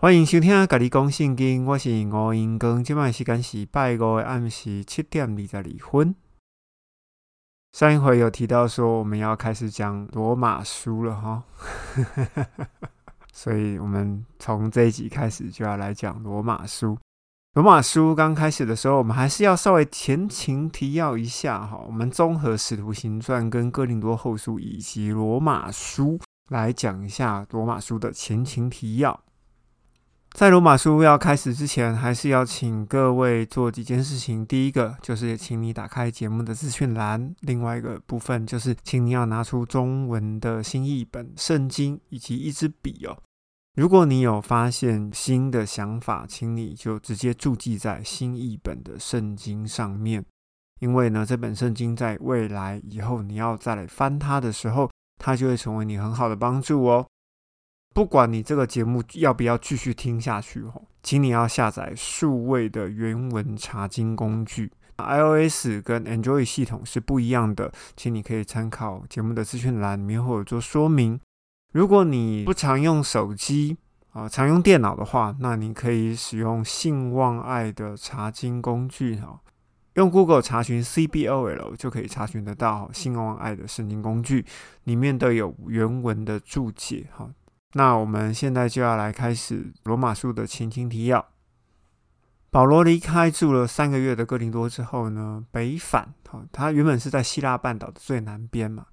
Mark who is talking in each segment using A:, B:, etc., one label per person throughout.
A: 欢迎收听《咖喱讲圣经》，我是吴英光。今晚时间是拜五的暗时七点二十二分。上一回有提到说我们要开始讲罗马书了哈，所以我们从这一集开始就要来讲罗马书。罗马书刚开始的时候，我们还是要稍微前情提要一下哈。我们综合《使徒行传》跟哥林多后书以及罗马书来讲一下罗马书的前情提要。在罗马书要开始之前，还是要请各位做几件事情。第一个就是请你打开节目的资讯栏，另外一个部分就是请你要拿出中文的新译本圣经以及一支笔哦。如果你有发现新的想法，请你就直接注记在新译本的圣经上面，因为呢，这本圣经在未来以后你要再来翻它的时候，它就会成为你很好的帮助哦。不管你这个节目要不要继续听下去哦，请你要下载数位的原文查经工具，iOS 跟 Android 系统是不一样的，请你可以参考节目的资讯栏里面会有做说明。如果你不常用手机啊，常用电脑的话，那你可以使用信望爱的查经工具哈，用 Google 查询 CBOL 就可以查询得到信望爱的圣经工具，里面都有原文的注解哈。那我们现在就要来开始罗马书的前情提要。保罗离开住了三个月的哥林多之后呢，北返。好，他原本是在希腊半岛的最南边嘛，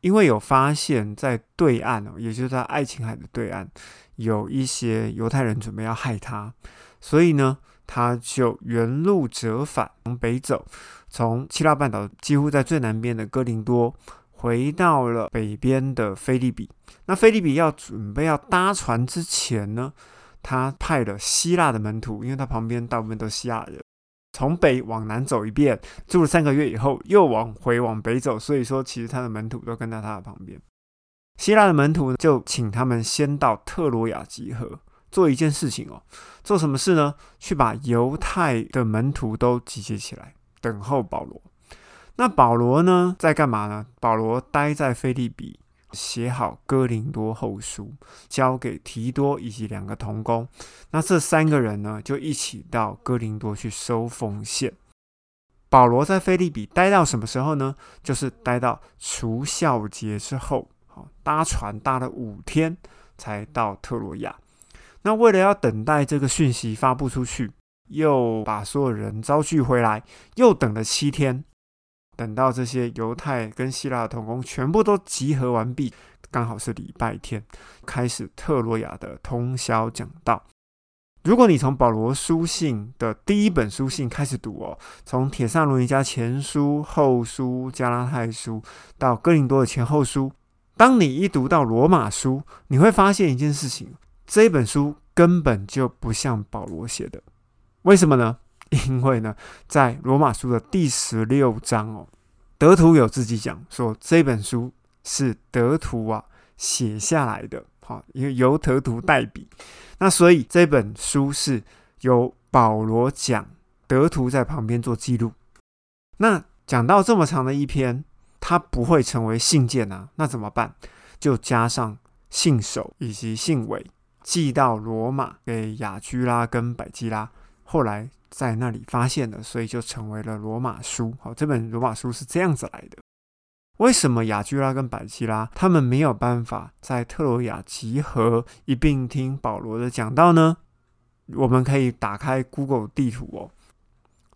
A: 因为有发现，在对岸哦，也就是在爱琴海的对岸，有一些犹太人准备要害他，所以呢，他就原路折返，往北走，从希腊半岛几乎在最南边的哥林多。回到了北边的菲利比，那菲利比要准备要搭船之前呢，他派了希腊的门徒，因为他旁边大部分都是希腊人，从北往南走一遍，住了三个月以后，又往回往北走，所以说其实他的门徒都跟在他的旁边。希腊的门徒就请他们先到特罗亚集合，做一件事情哦，做什么事呢？去把犹太的门徒都集结起来，等候保罗。那保罗呢，在干嘛呢？保罗待在菲利比，写好哥林多后书，交给提多以及两个同工。那这三个人呢，就一起到哥林多去收奉献。保罗在菲利比待到什么时候呢？就是待到除孝节之后，好搭船搭了五天，才到特罗亚。那为了要等待这个讯息发布出去，又把所有人招聚回来，又等了七天。等到这些犹太跟希腊的同工全部都集合完毕，刚好是礼拜天，开始特洛亚的通宵讲道。如果你从保罗书信的第一本书信开始读哦，从铁萨罗尼迦前书、后书、加拉太书到哥林多的前后书，当你一读到罗马书，你会发现一件事情：这本书根本就不像保罗写的。为什么呢？因为呢，在罗马书的第十六章哦，德图有自己讲说这本书是德图啊写下来的，好，因为由德图代笔，那所以这本书是由保罗讲，德图在旁边做记录。那讲到这么长的一篇，它不会成为信件啊，那怎么办？就加上信手以及信尾，寄到罗马给雅居拉跟百基拉，后来。在那里发现的，所以就成为了罗马书。好，这本罗马书是这样子来的。为什么雅居拉跟百基拉他们没有办法在特罗亚集合一并听保罗的讲道呢？我们可以打开 Google 地图哦，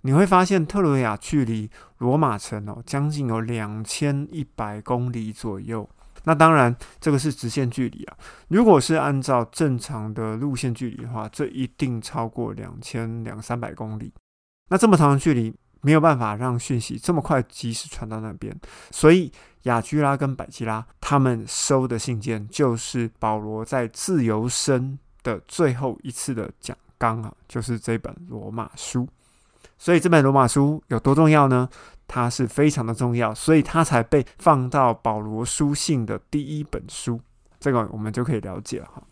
A: 你会发现特罗亚距离罗马城哦，将近有两千一百公里左右。那当然，这个是直线距离啊。如果是按照正常的路线距离的话，这一定超过两千两三百公里。那这么长的距离，没有办法让讯息这么快及时传到那边。所以雅居拉跟百基拉他们收的信件，就是保罗在自由身的最后一次的讲纲啊，就是这本罗马书。所以这本罗马书有多重要呢？它是非常的重要，所以它才被放到保罗书信的第一本书。这个我们就可以了解了哈。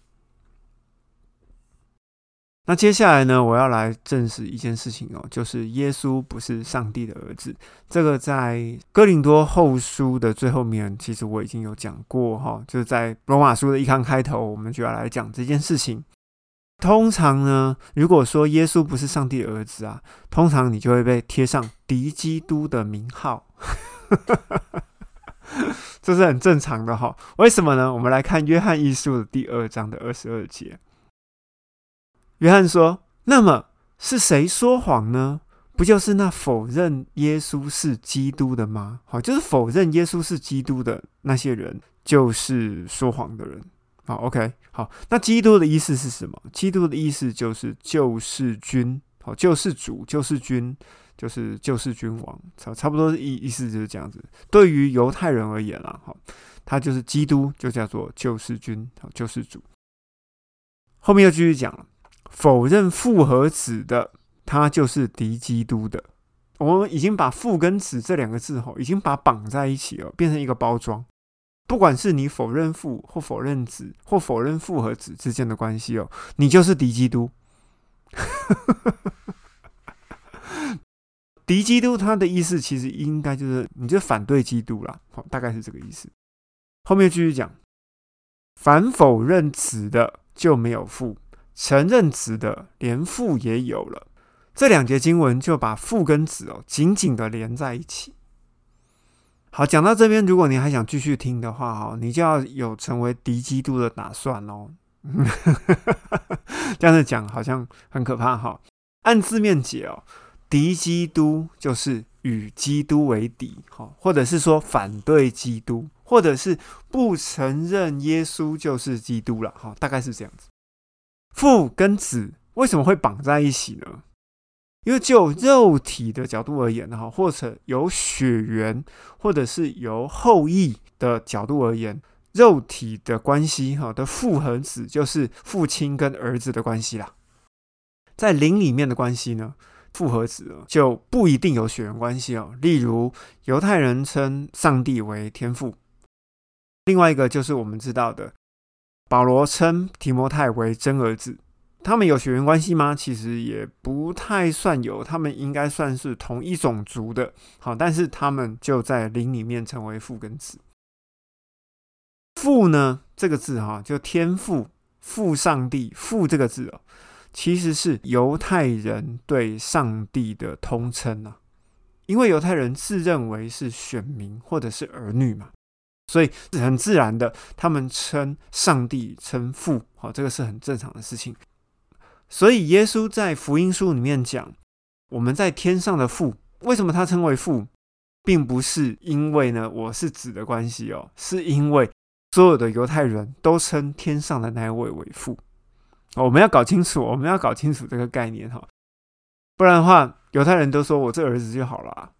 A: 那接下来呢，我要来证实一件事情哦，就是耶稣不是上帝的儿子。这个在哥林多后书的最后面，其实我已经有讲过哈，就是在罗马书的一刊开头，我们就要来讲这件事情。通常呢，如果说耶稣不是上帝儿子啊，通常你就会被贴上敌基督的名号，这是很正常的哈。为什么呢？我们来看约翰一书的第二章的二十二节。约翰说：“那么是谁说谎呢？不就是那否认耶稣是基督的吗？好，就是否认耶稣是基督的那些人，就是说谎的人。好，OK，好，那基督的意思是什么？基督的意思就是救世君，好，救世主、救世君，就是救世君王，差差不多意意思就是这样子。对于犹太人而言啊，好，他就是基督，就叫做救世君，好，救世主。后面又继续讲了。”否认父和子的，他就是敌基督的。我们已经把父跟子这两个字吼，已经把绑在一起了，变成一个包装。不管是你否认父或否认子，或否认父和子之间的关系哦，你就是敌基督。敌基督，他的意思其实应该就是你就反对基督啦，好，大概是这个意思。后面继续讲，反否认子的就没有父。承认子的，连父也有了。这两节经文就把父跟子哦紧紧的连在一起。好，讲到这边，如果你还想继续听的话，哈，你就要有成为敌基督的打算哦。这样子讲好像很可怕哈。按字面解哦，敌基督就是与基督为敌，哈，或者是说反对基督，或者是不承认耶稣就是基督了，哈，大概是这样子。父跟子为什么会绑在一起呢？因为就肉体的角度而言，哈，或者由血缘，或者是由后裔的角度而言，肉体的关系，哈的父和子就是父亲跟儿子的关系啦。在灵里面的关系呢，父和子就不一定有血缘关系哦。例如犹太人称上帝为天父，另外一个就是我们知道的。保罗称提摩太为真儿子，他们有血缘关系吗？其实也不太算有，他们应该算是同一种族的。好，但是他们就在灵里面成为父跟子。父呢，这个字哈，就天父、父上帝、父这个字哦，其实是犹太人对上帝的通称啊，因为犹太人自认为是选民或者是儿女嘛。所以是很自然的，他们称上帝称父，好，这个是很正常的事情。所以耶稣在福音书里面讲，我们在天上的父，为什么他称为父，并不是因为呢我是子的关系哦，是因为所有的犹太人都称天上的那一位为父。我们要搞清楚，我们要搞清楚这个概念哈，不然的话，犹太人都说我这儿子就好了。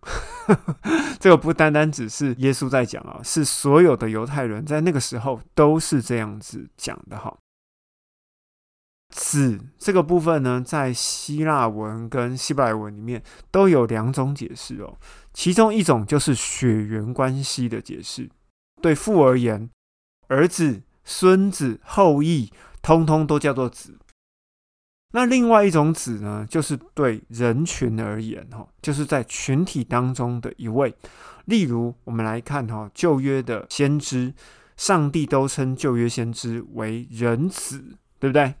A: 这个不单单只是耶稣在讲啊，是所有的犹太人在那个时候都是这样子讲的哈。子这个部分呢，在希腊文跟希伯来文里面都有两种解释哦。其中一种就是血缘关系的解释，对父而言，儿子、孙子、后裔，通通都叫做子。那另外一种子呢，就是对人群而言，哈，就是在群体当中的一位。例如，我们来看哈，旧约的先知，上帝都称旧约先知为人子，对不对？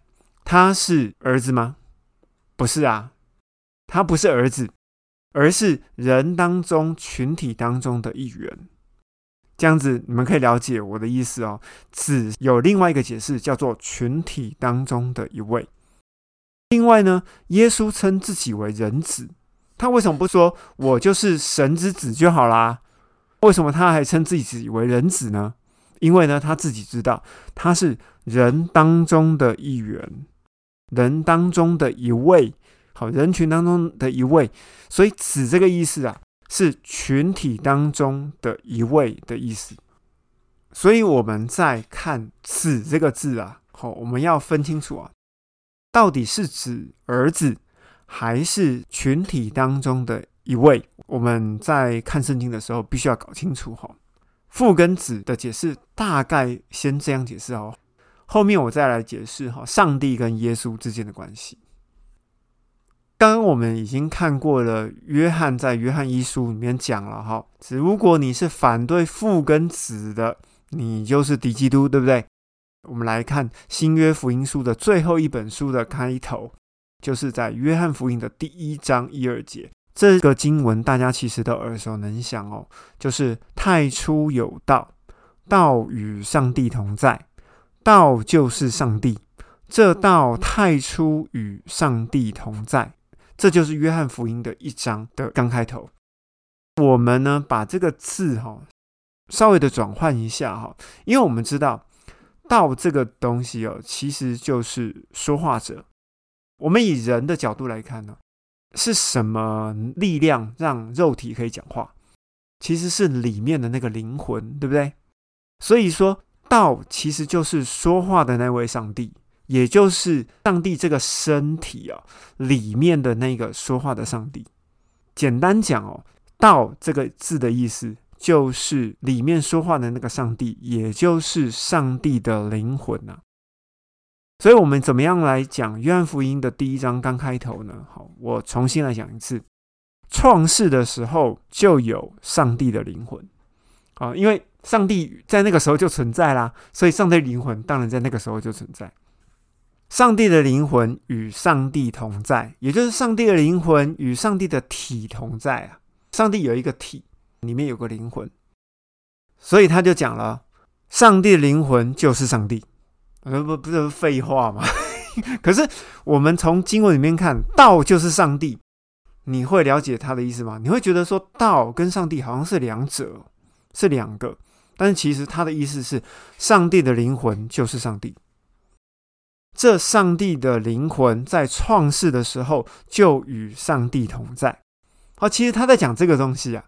A: 他是儿子吗？不是啊，他不是儿子，而是人当中群体当中的一员。这样子，你们可以了解我的意思哦。子有另外一个解释，叫做群体当中的一位。另外呢，耶稣称自己为人子，他为什么不说我就是神之子就好啦？为什么他还称自己为人子呢？因为呢，他自己知道他是人当中的一员，人当中的一位，好人群当中的一位，所以子这个意思啊，是群体当中的一位的意思。所以我们在看子这个字啊，好，我们要分清楚啊。到底是指儿子，还是群体当中的一位？我们在看圣经的时候，必须要搞清楚哈。父跟子的解释，大概先这样解释哦。后面我再来解释哈，上帝跟耶稣之间的关系。刚刚我们已经看过了，约翰在约翰一书里面讲了哈，只如果你是反对父跟子的，你就是敌基督，对不对？我们来看新约福音书的最后一本书的开头，就是在约翰福音的第一章一二节。这个经文大家其实都耳熟能详哦，就是太初有道，道与上帝同在，道就是上帝。这道太初与上帝同在，这就是约翰福音的一章的刚开头。我们呢，把这个字哈稍微的转换一下哈，因为我们知道道这个东西哦，其实就是说话者。我们以人的角度来看呢。是什么力量让肉体可以讲话？其实是里面的那个灵魂，对不对？所以说，道其实就是说话的那位上帝，也就是上帝这个身体啊里面的那个说话的上帝。简单讲哦，道这个字的意思就是里面说话的那个上帝，也就是上帝的灵魂呐。所以，我们怎么样来讲约翰福音的第一章刚开头呢？好，我重新来讲一次。创世的时候就有上帝的灵魂啊，因为上帝在那个时候就存在啦，所以上帝灵魂当然在那个时候就存在。上帝的灵魂与上帝同在，也就是上帝的灵魂与上帝的体同在啊。上帝有一个体，里面有个灵魂，所以他就讲了，上帝的灵魂就是上帝。呃不不是废话吗？可是我们从经文里面看，道就是上帝，你会了解他的意思吗？你会觉得说道跟上帝好像是两者，是两个，但是其实他的意思是，上帝的灵魂就是上帝。这上帝的灵魂在创世的时候就与上帝同在。好，其实他在讲这个东西啊，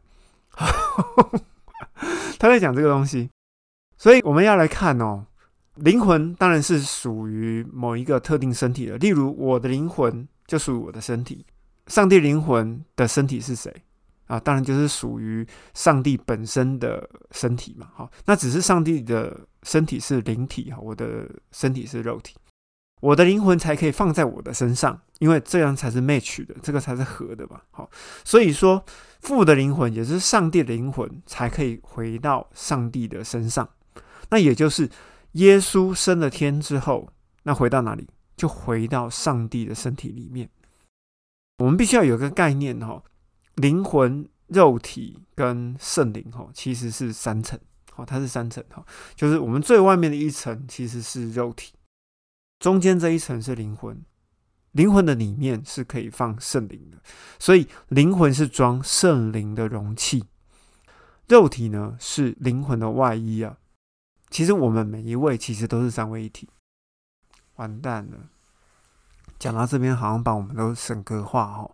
A: 他在讲这个东西，所以我们要来看哦。灵魂当然是属于某一个特定身体的，例如我的灵魂就属于我的身体。上帝灵魂的身体是谁啊？当然就是属于上帝本身的身体嘛。好，那只是上帝的身体是灵体哈，我的身体是肉体，我的灵魂才可以放在我的身上，因为这样才是 match 的，这个才是合的嘛。好，所以说父的灵魂也是上帝的灵魂才可以回到上帝的身上，那也就是。耶稣升了天之后，那回到哪里？就回到上帝的身体里面。我们必须要有个概念哈，灵魂、肉体跟圣灵哈，其实是三层。好，它是三层哈，就是我们最外面的一层其实是肉体，中间这一层是灵魂，灵魂的里面是可以放圣灵的，所以灵魂是装圣灵的容器，肉体呢是灵魂的外衣啊。其实我们每一位其实都是三位一体，完蛋了！讲到这边好像把我们都神格化哈，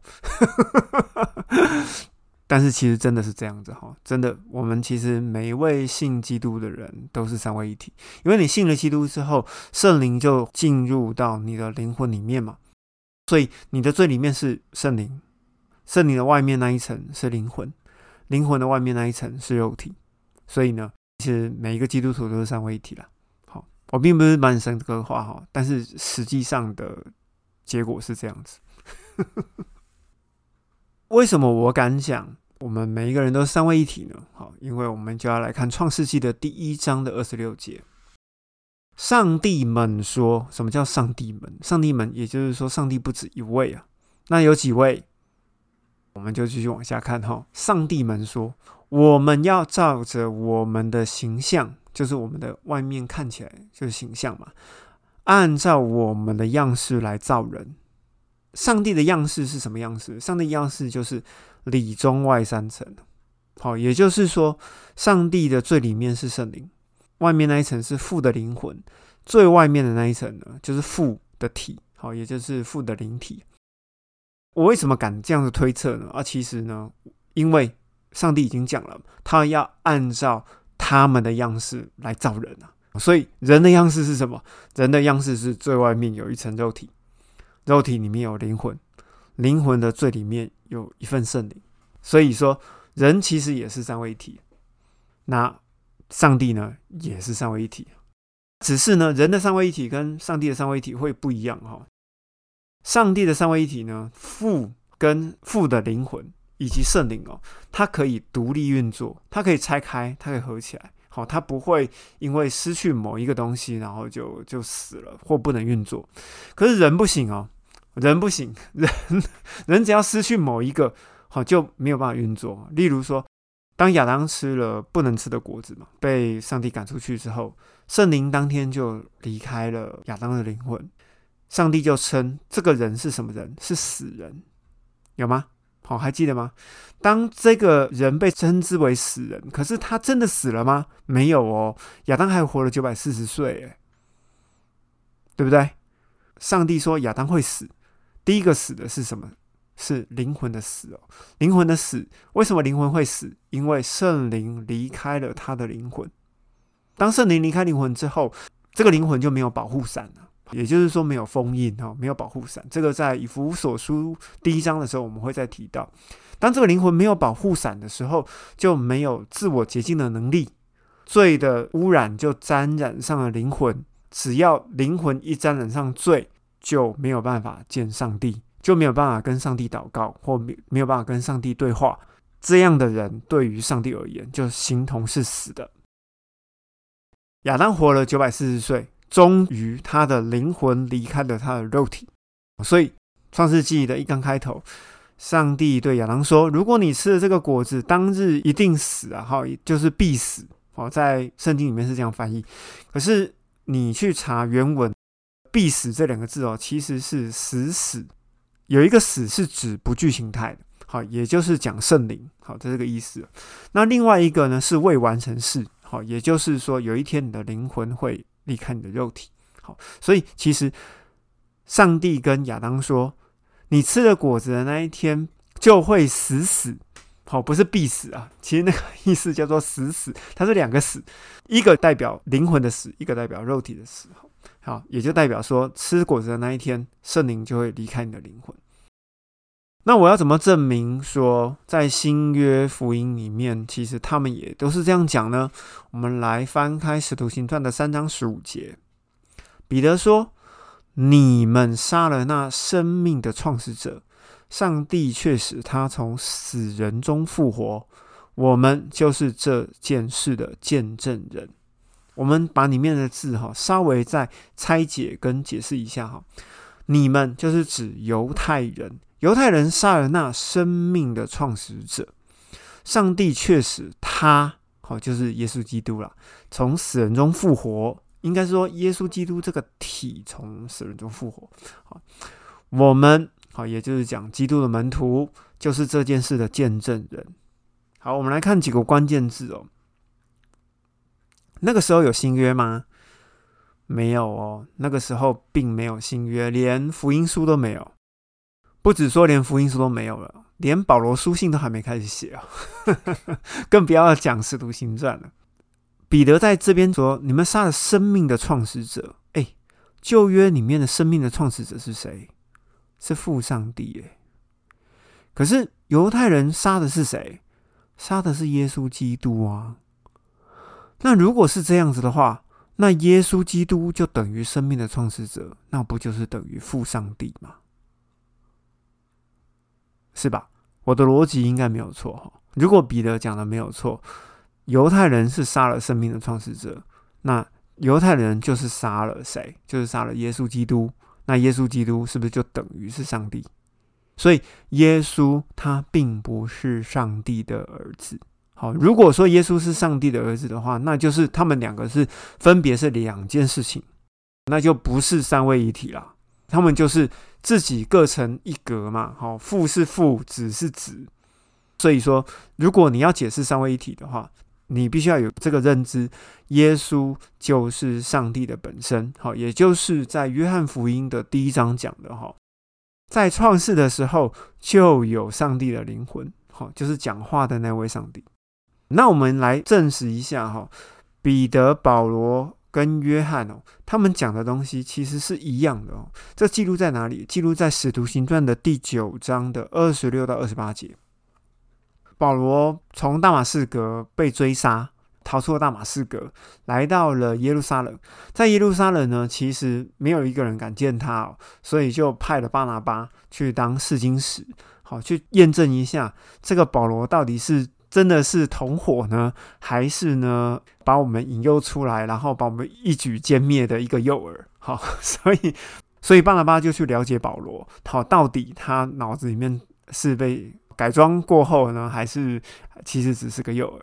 A: 但是其实真的是这样子哈，真的，我们其实每一位信基督的人都是三位一体，因为你信了基督之后，圣灵就进入到你的灵魂里面嘛，所以你的最里面是圣灵，圣灵的外面那一层是灵魂，灵魂的外面那一层是肉体，所以呢。其实每一个基督徒都是三位一体了。好，我并不是满神格化哈，但是实际上的结果是这样子。为什么我敢讲我们每一个人都三位一体呢？好，因为我们就要来看创世纪的第一章的二十六节。上帝们说什么叫上帝们？上帝们，也就是说上帝不止一位啊。那有几位？我们就继续往下看哈。上帝们说。我们要照着我们的形象，就是我们的外面看起来就是形象嘛，按照我们的样式来造人。上帝的样式是什么样式？上帝样式就是里中外三层。好，也就是说，上帝的最里面是圣灵，外面那一层是父的灵魂，最外面的那一层呢，就是父的体。好，也就是父的灵体。我为什么敢这样子推测呢？啊，其实呢，因为。上帝已经讲了，他要按照他们的样式来造人啊。所以人的样式是什么？人的样式是最外面有一层肉体，肉体里面有灵魂，灵魂的最里面有一份圣灵。所以说，人其实也是三位一体。那上帝呢，也是三位一体，只是呢，人的三位一体跟上帝的三位一体会不一样哈。上帝的三位一体呢，父跟父的灵魂。以及圣灵哦，它可以独立运作，它可以拆开，它可以合起来好，他不会因为失去某一个东西，然后就就死了或不能运作。可是人不行哦，人不行，人 人只要失去某一个，好就没有办法运作。例如说，当亚当吃了不能吃的果子嘛，被上帝赶出去之后，圣灵当天就离开了亚当的灵魂，上帝就称这个人是什么人？是死人，有吗？好，还记得吗？当这个人被称之为死人，可是他真的死了吗？没有哦，亚当还活了九百四十岁，哎，对不对？上帝说亚当会死，第一个死的是什么？是灵魂的死哦，灵魂的死。为什么灵魂会死？因为圣灵离开了他的灵魂。当圣灵离开灵魂之后，这个灵魂就没有保护伞了。也就是说，没有封印哈，没有保护伞。这个在以弗所书第一章的时候，我们会再提到。当这个灵魂没有保护伞的时候，就没有自我洁净的能力，罪的污染就沾染上了灵魂。只要灵魂一沾染上罪，就没有办法见上帝，就没有办法跟上帝祷告，或没没有办法跟上帝对话。这样的人对于上帝而言，就形同是死的。亚当活了九百四十岁。终于，他的灵魂离开了他的肉体，所以创世纪的一刚开头，上帝对亚当说：“如果你吃了这个果子，当日一定死啊！哈，就是必死。哦，在圣经里面是这样翻译。可是你去查原文，‘必死’这两个字哦，其实是死死，有一个死是指不具形态的，好，也就是讲圣灵，好，这是个意思。那另外一个呢是未完成式，好，也就是说有一天你的灵魂会。”离开你的肉体，好，所以其实上帝跟亚当说：“你吃了果子的那一天就会死死，好，不是必死啊。其实那个意思叫做死死，它是两个死，一个代表灵魂的死，一个代表肉体的死。好，也就代表说，吃果子的那一天，圣灵就会离开你的灵魂。那我要怎么证明说，在新约福音里面，其实他们也都是这样讲呢？我们来翻开使徒行传的三章十五节，彼得说：“你们杀了那生命的创始者，上帝却使他从死人中复活，我们就是这件事的见证人。”我们把里面的字哈稍微再拆解跟解释一下哈，你们就是指犹太人。犹太人杀了那生命的创始者，上帝确实他好就是耶稣基督了，从死人中复活。应该说，耶稣基督这个体从死人中复活。好，我们好，也就是讲基督的门徒，就是这件事的见证人。好，我们来看几个关键字哦。那个时候有新约吗？没有哦，那个时候并没有新约，连福音书都没有。不止说连福音书都没有了，连保罗书信都还没开始写啊，更不要讲使徒行传了。彼得在这边说：“你们杀了生命的创始者。”哎，旧约里面的生命的创始者是谁？是父上帝。耶，可是犹太人杀的是谁？杀的是耶稣基督啊。那如果是这样子的话，那耶稣基督就等于生命的创始者，那不就是等于父上帝吗？是吧？我的逻辑应该没有错哈。如果彼得讲的没有错，犹太人是杀了生命的创始者，那犹太人就是杀了谁？就是杀了耶稣基督。那耶稣基督是不是就等于是上帝？所以耶稣他并不是上帝的儿子。好，如果说耶稣是上帝的儿子的话，那就是他们两个是分别是两件事情，那就不是三位一体了。他们就是自己各成一格嘛，好，父是父，子是子，所以说，如果你要解释三位一体的话，你必须要有这个认知，耶稣就是上帝的本身，好，也就是在约翰福音的第一章讲的哈，在创世的时候就有上帝的灵魂，好，就是讲话的那位上帝。那我们来证实一下哈，彼得、保罗。跟约翰哦，他们讲的东西其实是一样的哦。这记录在哪里？记录在《使徒行传》的第九章的二十六到二十八节。保罗从大马士革被追杀，逃出了大马士革，来到了耶路撒冷。在耶路撒冷呢，其实没有一个人敢见他哦，所以就派了巴拿巴去当试金石，好去验证一下这个保罗到底是真的是同伙呢，还是呢把我们引诱出来，然后把我们一举歼灭的一个诱饵？好，所以所以巴拿巴就去了解保罗，好，到底他脑子里面是被改装过后呢，还是其实只是个诱饵？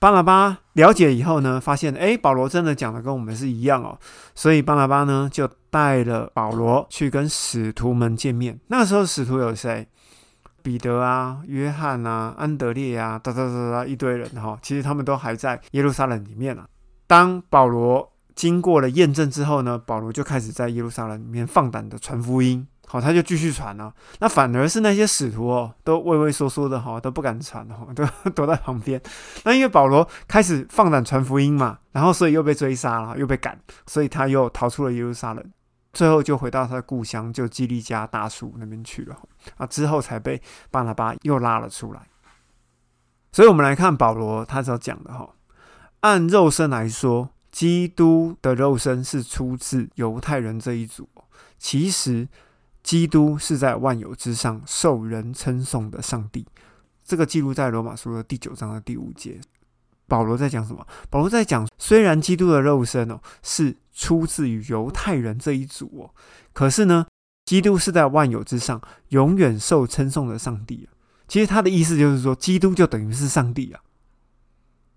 A: 巴拿巴了解以后呢，发现哎，保罗真的讲的跟我们是一样哦，所以巴拿巴呢就带了保罗去跟使徒们见面。那时候使徒有谁？彼得啊，约翰啊，安德烈啊，哒哒哒哒一堆人哈，其实他们都还在耶路撒冷里面啊。当保罗经过了验证之后呢，保罗就开始在耶路撒冷里面放胆的传福音。好，他就继续传了。那反而是那些使徒哦，都畏畏缩缩的哈，都不敢传哈，都 躲在旁边。那因为保罗开始放胆传福音嘛，然后所以又被追杀了，又被赶，所以他又逃出了耶路撒冷，最后就回到他的故乡，就基利加大树那边去了。啊，之后才被巴拿巴又拉了出来。所以我们来看保罗他所讲的哈，按肉身来说，基督的肉身是出自犹太人这一组，其实。基督是在万有之上受人称颂的上帝，这个记录在罗马书的第九章的第五节。保罗在讲什么？保罗在讲，虽然基督的肉身哦是出自于犹太人这一组哦，可是呢，基督是在万有之上永远受称颂的上帝啊。其实他的意思就是说，基督就等于是上帝啊。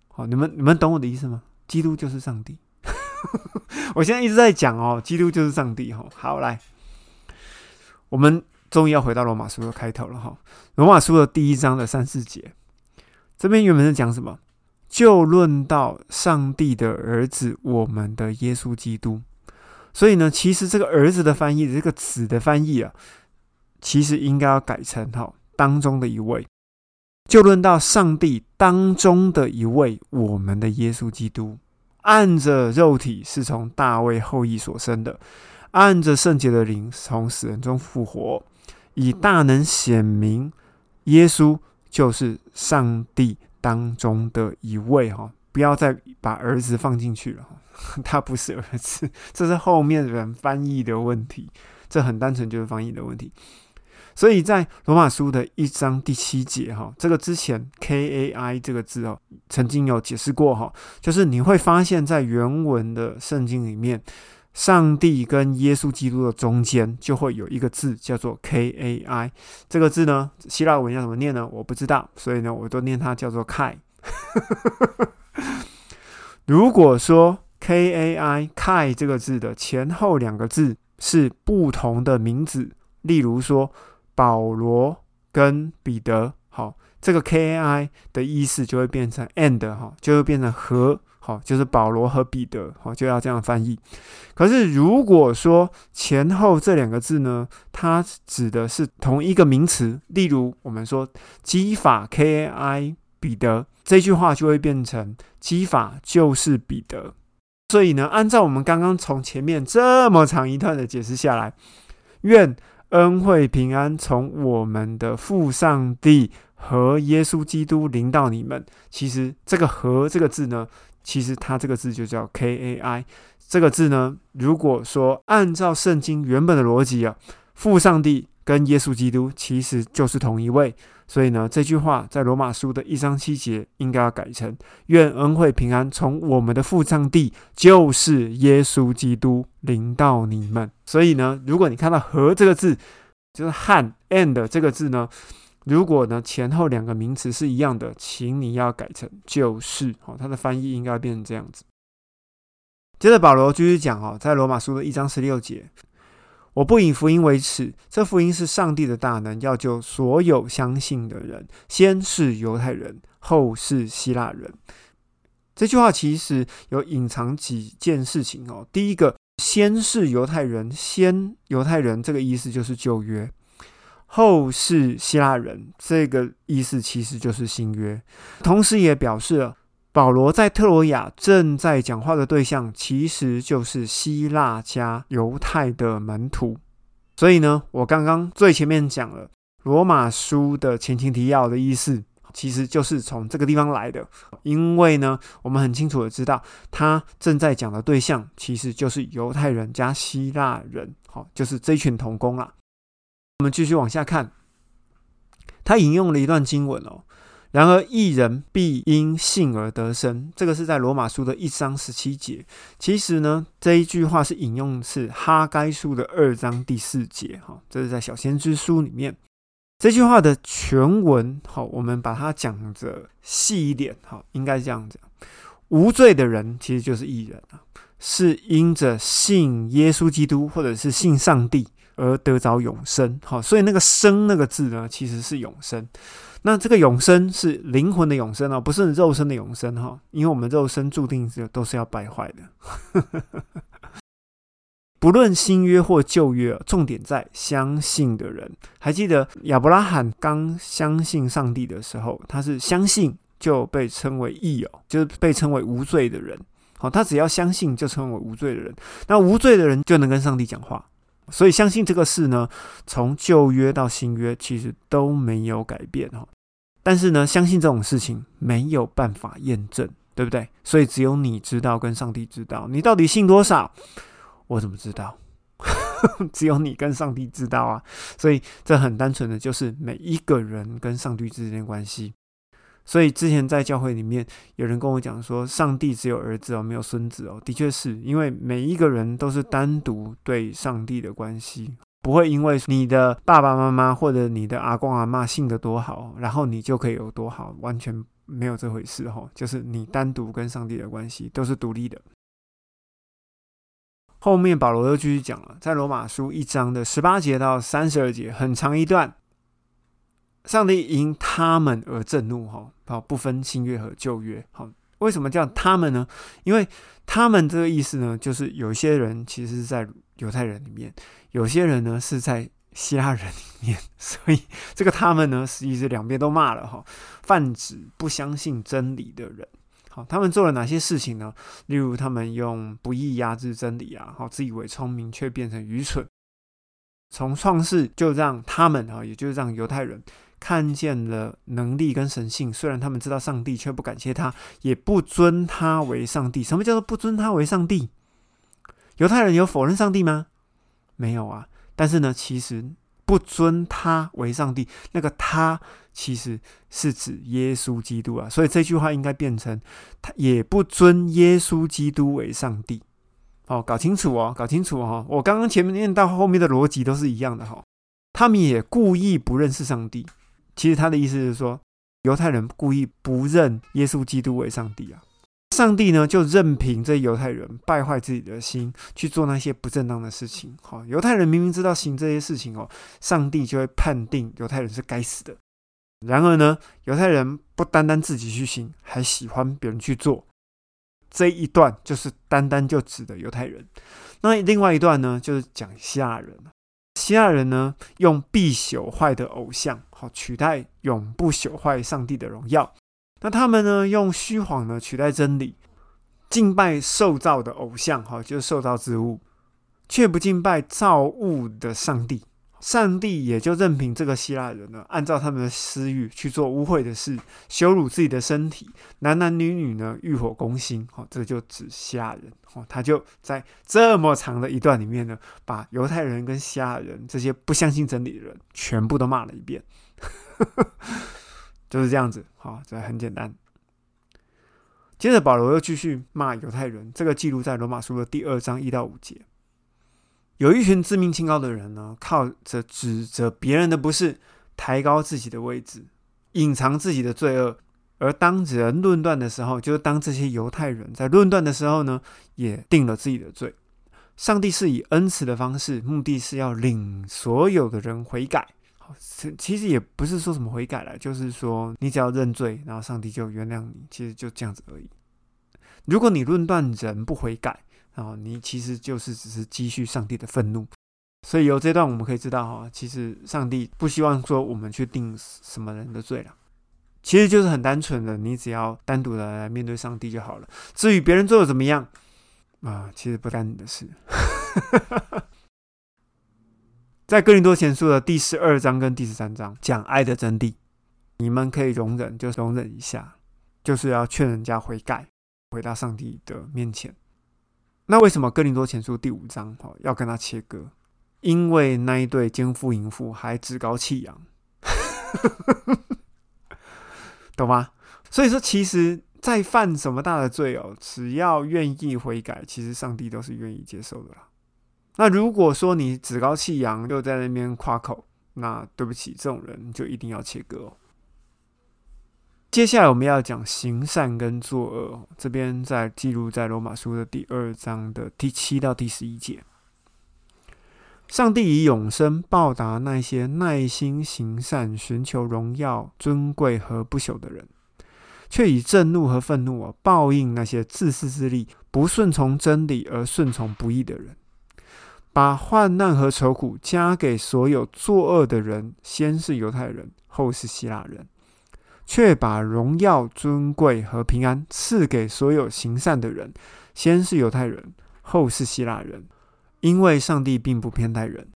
A: 好，你们你们懂我的意思吗？基督就是上帝。我现在一直在讲哦，基督就是上帝。哈，好来。我们终于要回到罗马书的开头了哈，罗马书的第一章的三四节，这边原本是讲什么？就论到上帝的儿子，我们的耶稣基督。所以呢，其实这个儿子的翻译，这个子的翻译啊，其实应该要改成哈当中的一位。就论到上帝当中的一位，我们的耶稣基督，按着肉体是从大卫后裔所生的。按着圣洁的灵从死人中复活，以大能显明耶稣就是上帝当中的一位哈，不要再把儿子放进去了 他不是儿子，这是后面人翻译的问题，这很单纯就是翻译的问题。所以在罗马书的一章第七节哈，这个之前 K A I 这个字哦，曾经有解释过哈，就是你会发现在原文的圣经里面。上帝跟耶稣基督的中间就会有一个字叫做 K A I，这个字呢，希腊文要怎么念呢？我不知道，所以呢，我都念它叫做 Kai。如果说 K A I Kai 这个字的前后两个字是不同的名字，例如说保罗跟彼得，好，这个 K A I 的意思就会变成 and 哈，就会变成和。好，就是保罗和彼得，好就要这样翻译。可是如果说前后这两个字呢，它指的是同一个名词，例如我们说基法 KAI 彼得这句话就会变成基法就是彼得。所以呢，按照我们刚刚从前面这么长一段的解释下来，愿恩惠平安从我们的父上帝和耶稣基督临到你们。其实这个“和”这个字呢。其实它这个字就叫 K A I，这个字呢，如果说按照圣经原本的逻辑啊，父上帝跟耶稣基督其实就是同一位，所以呢，这句话在罗马书的一章七节应该要改成愿恩惠平安从我们的父上帝就是耶稣基督临到你们。所以呢，如果你看到和这个字，就是汉 and 这个字呢。如果呢前后两个名词是一样的，请你要改成就是哦，它的翻译应该变成这样子。接着保罗继续讲哦，在罗马书的一章十六节，我不以福音为耻，这福音是上帝的大能，要救所有相信的人，先是犹太人，后是希腊人。这句话其实有隐藏几件事情哦。第一个，先是犹太人，先犹太人这个意思就是旧约。后是希腊人，这个意思其实就是新约，同时也表示了保罗在特罗亚正在讲话的对象其实就是希腊加犹太的门徒。所以呢，我刚刚最前面讲了罗马书的前情提要的意思，其实就是从这个地方来的。因为呢，我们很清楚的知道，他正在讲的对象其实就是犹太人加希腊人，好，就是这群童工啦。我们继续往下看，他引用了一段经文哦，《然而一人必因信而得生，这个是在罗马书的一章十七节。其实呢，这一句话是引用是哈该书的二章第四节，哈，这是在小先知书里面。这句话的全文，好，我们把它讲的细一点，好，应该是这样讲：无罪的人其实就是一人啊，是因着信耶稣基督或者是信上帝而得着永生，好，所以那个生那个字呢，其实是永生。那这个永生是灵魂的永生哦，不是肉身的永生哈，因为我们肉身注定是都是要败坏的。不论新约或旧约，重点在相信的人。还记得亚伯拉罕刚相信上帝的时候，他是相信就被称为义友，就是被称为无罪的人。好，他只要相信就称为无罪的人。那无罪的人就能跟上帝讲话。所以相信这个事呢，从旧约到新约其实都没有改变哈。但是呢，相信这种事情没有办法验证，对不对？所以只有你知道，跟上帝知道，你到底信多少？我怎么知道？只有你跟上帝知道啊。所以这很单纯的就是每一个人跟上帝之间关系。所以之前在教会里面，有人跟我讲说，上帝只有儿子哦，没有孙子哦。的确是因为每一个人都是单独对上帝的关系，不会因为你的爸爸妈妈或者你的阿公阿妈信得多好，然后你就可以有多好，完全没有这回事哈。就是你单独跟上帝的关系都是独立的。后面保罗又继续讲了，在罗马书一章的十八节到三十二节，很长一段。上帝因他们而震怒，哈，好不分新约和旧约，好，为什么叫他们呢？因为他们这个意思呢，就是有些人其实是在犹太人里面，有些人呢是在希腊人里面，所以这个他们呢，实际是两边都骂了，哈，泛指不相信真理的人，好，他们做了哪些事情呢？例如，他们用不义压制真理啊，好，自以为聪明却变成愚蠢，从创世就让他们啊，也就是让犹太人。看见了能力跟神性，虽然他们知道上帝，却不感谢他，也不尊他为上帝。什么叫做不尊他为上帝？犹太人有否认上帝吗？没有啊。但是呢，其实不尊他为上帝，那个他其实是指耶稣基督啊。所以这句话应该变成他也不尊耶稣基督为上帝。哦，搞清楚哦，搞清楚哦。我刚刚前面念到后面的逻辑都是一样的哈。他们也故意不认识上帝。其实他的意思是说，犹太人故意不认耶稣基督为上帝啊，上帝呢就任凭这犹太人败坏自己的心，去做那些不正当的事情。好，犹太人明明知道行这些事情哦，上帝就会判定犹太人是该死的。然而呢，犹太人不单单自己去行，还喜欢别人去做。这一段就是单单就指的犹太人。那另外一段呢，就是讲希腊人。希腊人呢，用必朽坏的偶像，好取代永不朽坏上帝的荣耀。那他们呢，用虚谎呢取代真理，敬拜受造的偶像，哈，就是受造之物，却不敬拜造物的上帝。上帝也就任凭这个希腊人呢，按照他们的私欲去做污秽的事，羞辱自己的身体，男男女女呢欲火攻心，哦，这就指希腊人，哦，他就在这么长的一段里面呢，把犹太人跟希腊人这些不相信真理的人全部都骂了一遍，就是这样子，好，这很简单。接着保罗又继续骂犹太人，这个记录在罗马书的第二章一到五节。有一群自命清高的人呢，靠着指责别人的不是，抬高自己的位置，隐藏自己的罪恶。而当人论断的时候，就是当这些犹太人在论断的时候呢，也定了自己的罪。上帝是以恩慈的方式，目的是要领所有的人悔改。其实也不是说什么悔改了，就是说你只要认罪，然后上帝就原谅你。其实就这样子而已。如果你论断人不悔改，然后你其实就是只是积蓄上帝的愤怒，所以由这段我们可以知道哈，其实上帝不希望说我们去定什么人的罪了，其实就是很单纯的，你只要单独的来面对上帝就好了。至于别人做的怎么样啊，其实不干你的事。在哥林多前书的第十二章跟第十三章讲爱的真谛，你们可以容忍就容忍一下，就是要劝人家悔改，回到上帝的面前。那为什么哥林多前书第五章哈要跟他切割？因为那一对奸夫淫妇还趾高气扬，懂吗？所以说，其实再犯什么大的罪哦，只要愿意悔改，其实上帝都是愿意接受的啦。那如果说你趾高气扬，又在那边夸口，那对不起，这种人就一定要切割哦。接下来我们要讲行善跟作恶，这边在记录在罗马书的第二章的第七到第十一节。上帝以永生报答那些耐心行善、寻求荣耀、尊贵和不朽的人，却以震怒和愤怒啊报应那些自私自利、不顺从真理而顺从不义的人，把患难和愁苦加给所有作恶的人，先是犹太人，后是希腊人，却把荣耀、尊贵和平安赐给所有行善的人，先是犹太人，后是希腊人。因为上帝并不偏待人，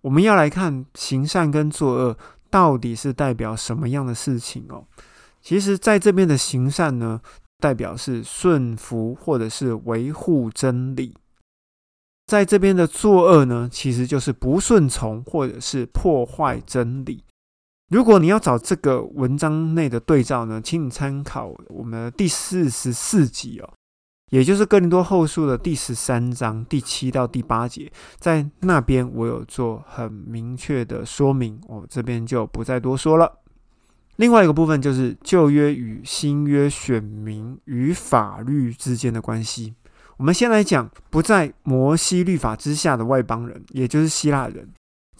A: 我们要来看行善跟作恶到底是代表什么样的事情哦。其实，在这边的行善呢，代表是顺服或者是维护真理；在这边的作恶呢，其实就是不顺从或者是破坏真理。如果你要找这个文章内的对照呢，请你参考我们第四十四集哦。也就是哥林多后书的第十三章第七到第八节，在那边我有做很明确的说明，我这边就不再多说了。另外一个部分就是旧约与新约选民与法律之间的关系。我们先来讲不在摩西律法之下的外邦人，也就是希腊人。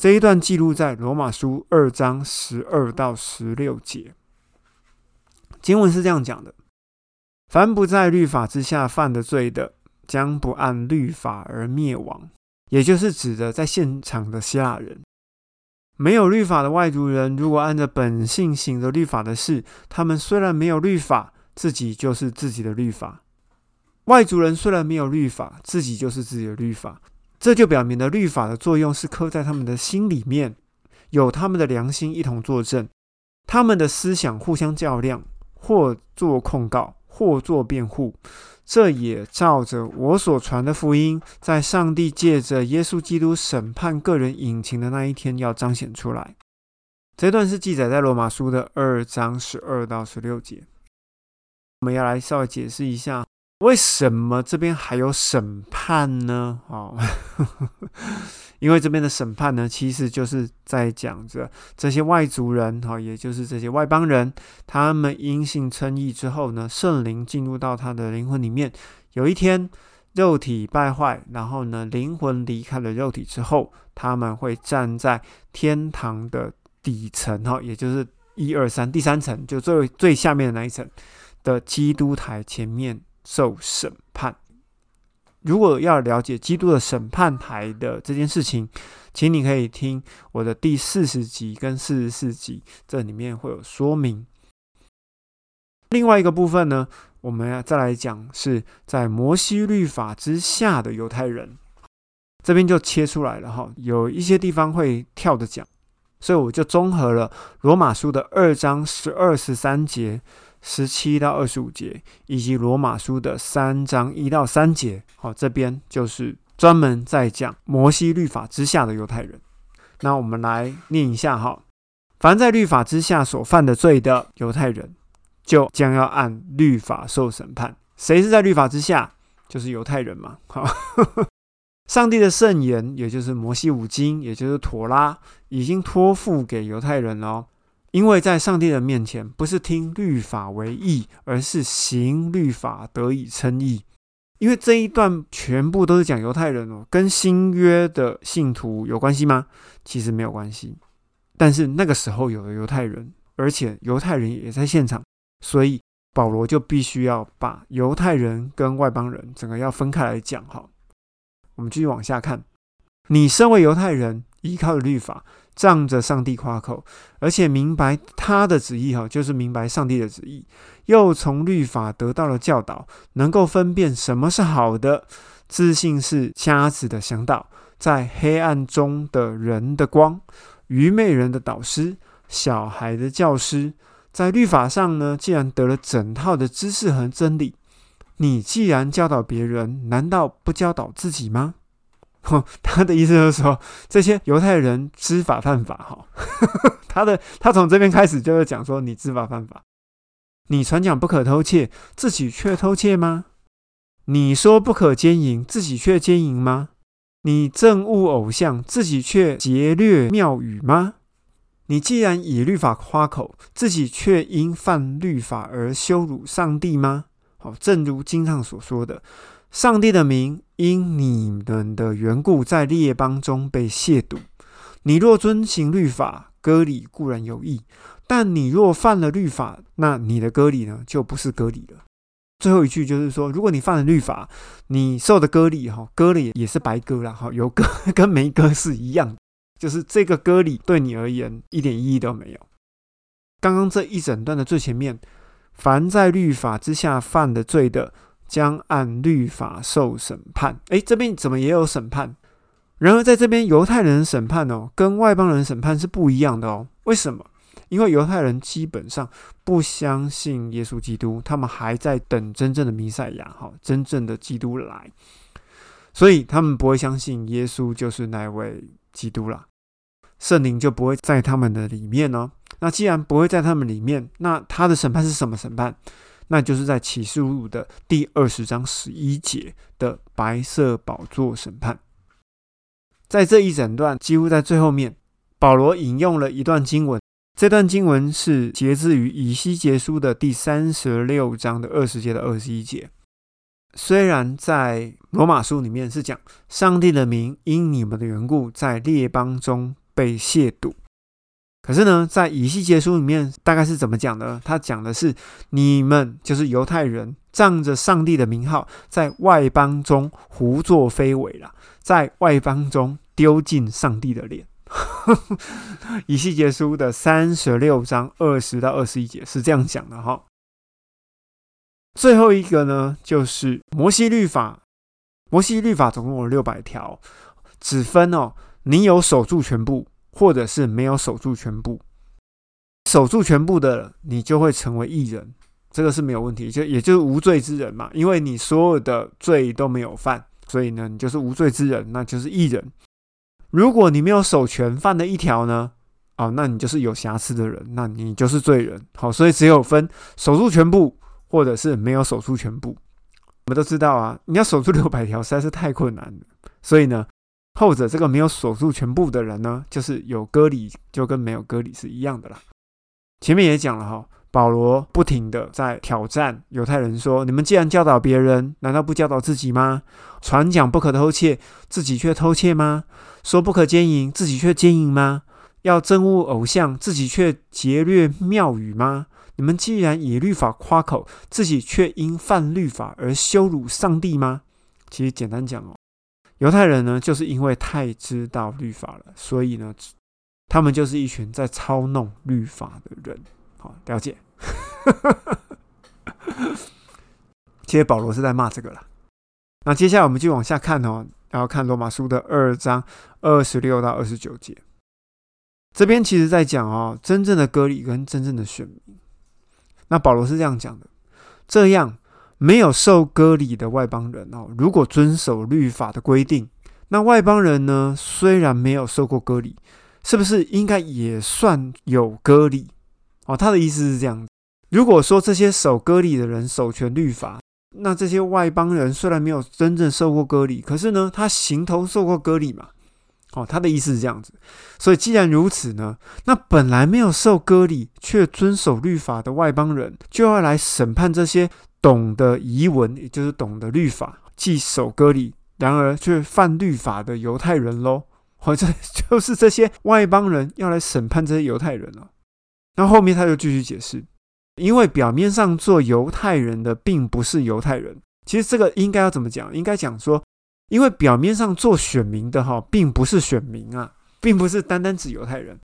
A: 这一段记录在罗马书二章十二到十六节，经文是这样讲的。凡不在律法之下犯的罪的，将不按律法而灭亡。也就是指的在现场的希腊人，没有律法的外族人，如果按着本性行着律法的事，他们虽然没有律法，自己就是自己的律法。外族人虽然没有律法，自己就是自己的律法。这就表明了律法的作用是刻在他们的心里面，有他们的良心一同作证，他们的思想互相较量，或做控告。或做辩护，这也照着我所传的福音，在上帝借着耶稣基督审判个人隐情的那一天，要彰显出来。这段是记载在罗马书的二章十二到十六节。我们要来稍微解释一下。为什么这边还有审判呢？哦，因为这边的审判呢，其实就是在讲着这些外族人，哈，也就是这些外邦人，他们因信称义之后呢，圣灵进入到他的灵魂里面。有一天，肉体败坏，然后呢，灵魂离开了肉体之后，他们会站在天堂的底层，哈，也就是一二三第三层，就最最下面的那一层的基督台前面。受审判。如果要了解基督的审判台的这件事情，请你可以听我的第四十集跟四十四集，这里面会有说明。另外一个部分呢，我们要再来讲是在摩西律法之下的犹太人，这边就切出来了哈。有一些地方会跳着讲，所以我就综合了罗马书的二章十二十三节。十七到二十五节，以及罗马书的三章一到三节，好，这边就是专门在讲摩西律法之下的犹太人。那我们来念一下哈：凡在律法之下所犯的罪的犹太人，就将要按律法受审判。谁是在律法之下？就是犹太人嘛。好，上帝的圣言，也就是摩西五经，也就是妥拉，已经托付给犹太人了。因为在上帝的面前，不是听律法为义，而是行律法得以称义。因为这一段全部都是讲犹太人哦，跟新约的信徒有关系吗？其实没有关系。但是那个时候有了犹太人，而且犹太人也在现场，所以保罗就必须要把犹太人跟外邦人整个要分开来讲。哈，我们继续往下看。你身为犹太人，依靠律法。仗着上帝夸口，而且明白他的旨意，哈，就是明白上帝的旨意，又从律法得到了教导，能够分辨什么是好的，自信是瞎子的向导，在黑暗中的人的光，愚昧人的导师，小孩的教师，在律法上呢，既然得了整套的知识和真理，你既然教导别人，难道不教导自己吗？他的意思就是说，这些犹太人知法犯法哈。他的他从这边开始就是讲说，你知法犯法，你传讲不可偷窃，自己却偷窃吗？你说不可奸淫，自己却奸淫吗？你憎恶偶像，自己却劫掠庙宇吗？你既然以律法夸口，自己却因犯律法而羞辱上帝吗？好，正如经上所说的，上帝的名因你们的缘故，在列邦中被亵渎。你若遵行律法，割礼固然有益；但你若犯了律法，那你的割礼呢，就不是割礼了。最后一句就是说，如果你犯了律法，你受的割礼哈，割了也也是白割了哈，有割 跟没割是一样，就是这个割礼对你而言一点意义都没有。刚刚这一整段的最前面，凡在律法之下犯的罪的，将按律法受审判。诶，这边怎么也有审判？然而在这边犹太人审判哦，跟外邦人审判是不一样的哦。为什么？因为犹太人基本上不相信耶稣基督，他们还在等真正的弥赛亚，哈，真正的基督来，所以他们不会相信耶稣就是那位基督了，圣灵就不会在他们的里面哦。那既然不会在他们里面，那他的审判是什么审判？那就是在启示录的第二十章十一节的白色宝座审判。在这一整段，几乎在最后面，保罗引用了一段经文。这段经文是节自于以西结书的第三十六章的二十节的二十一节。虽然在罗马书里面是讲上帝的名因你们的缘故在列邦中被亵渎，可是呢，在以西结书里面大概是怎么讲的？他讲的是你们就是犹太人，仗着上帝的名号在外邦中胡作非为了，在外邦中丢尽上帝的脸。以西结书的三十六章二十到二十一节是这样讲的哈。最后一个呢，就是摩西律法。摩西律法总共有六百条，只分哦，你有守住全部，或者是没有守住全部。守住全部的，你就会成为艺人，这个是没有问题，就也就是无罪之人嘛，因为你所有的罪都没有犯，所以呢，你就是无罪之人，那就是艺人。如果你没有守全，犯的一条呢？哦，那你就是有瑕疵的人，那你就是罪人。好，所以只有分守住全部，或者是没有守住全部。我们都知道啊，你要守住六百条实在是太困难了。所以呢，后者这个没有守住全部的人呢，就是有割礼，就跟没有割礼是一样的啦。前面也讲了哈。保罗不停的在挑战犹太人说：“你们既然教导别人，难道不教导自己吗？传讲不可偷窃，自己却偷窃吗？说不可奸淫，自己却奸淫吗？要憎恶偶像，自己却劫掠庙宇吗？你们既然以律法夸口，自己却因犯律法而羞辱上帝吗？”其实简单讲哦，犹太人呢，就是因为太知道律法了，所以呢，他们就是一群在操弄律法的人。好，了解。其实保罗是在骂这个了。那接下来我们就往下看哦，然后看罗马书的二章二十六到二十九节。这边其实在讲哦，真正的割礼跟真正的选民。那保罗是这样讲的：这样没有受割礼的外邦人哦，如果遵守律法的规定，那外邦人呢，虽然没有受过割礼，是不是应该也算有割礼？哦，他的意思是这样：如果说这些守割礼的人守全律法，那这些外邦人虽然没有真正受过割礼，可是呢，他行头受过割礼嘛。哦，他的意思是这样子。所以既然如此呢，那本来没有受割礼却遵守律法的外邦人，就要来审判这些懂得遗文，也就是懂得律法、既守割礼，然而却犯律法的犹太人喽。或者 就是这些外邦人要来审判这些犹太人了。那后面他就继续解释，因为表面上做犹太人的并不是犹太人，其实这个应该要怎么讲？应该讲说，因为表面上做选民的哈，并不是选民啊，并不是单单指犹太人，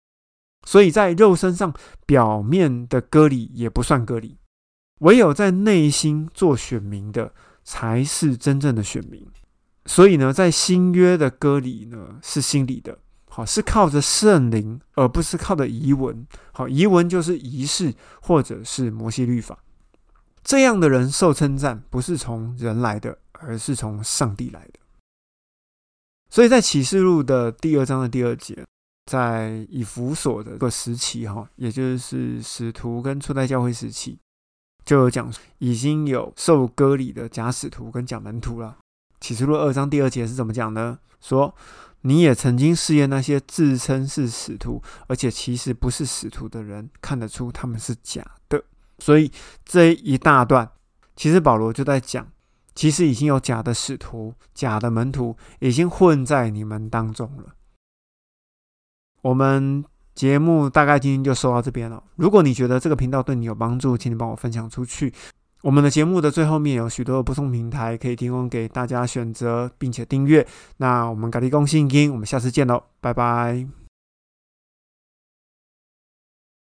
A: 所以在肉身上表面的割礼也不算割礼，唯有在内心做选民的才是真正的选民。所以呢，在新约的割礼呢，是心理的。好，是靠着圣灵，而不是靠着遗文。好，遗文就是仪式，或者是摩西律法。这样的人受称赞，不是从人来的，而是从上帝来的。所以在启示录的第二章的第二节，在以弗所的个时期哈，也就是使徒跟初代教会时期，就有讲已经有受割礼的假使徒跟假门徒了。启示录二章第二节是怎么讲呢？说你也曾经试验那些自称是使徒，而且其实不是使徒的人，看得出他们是假的。所以这一大段，其实保罗就在讲，其实已经有假的使徒、假的门徒已经混在你们当中了。我们节目大概今天就说到这边了。如果你觉得这个频道对你有帮助，请你帮我分享出去。我们的节目的最后面有许多的播送平台可以提供给大家选择，并且订阅。那我们咖喱公信音，我们下次见喽，拜拜。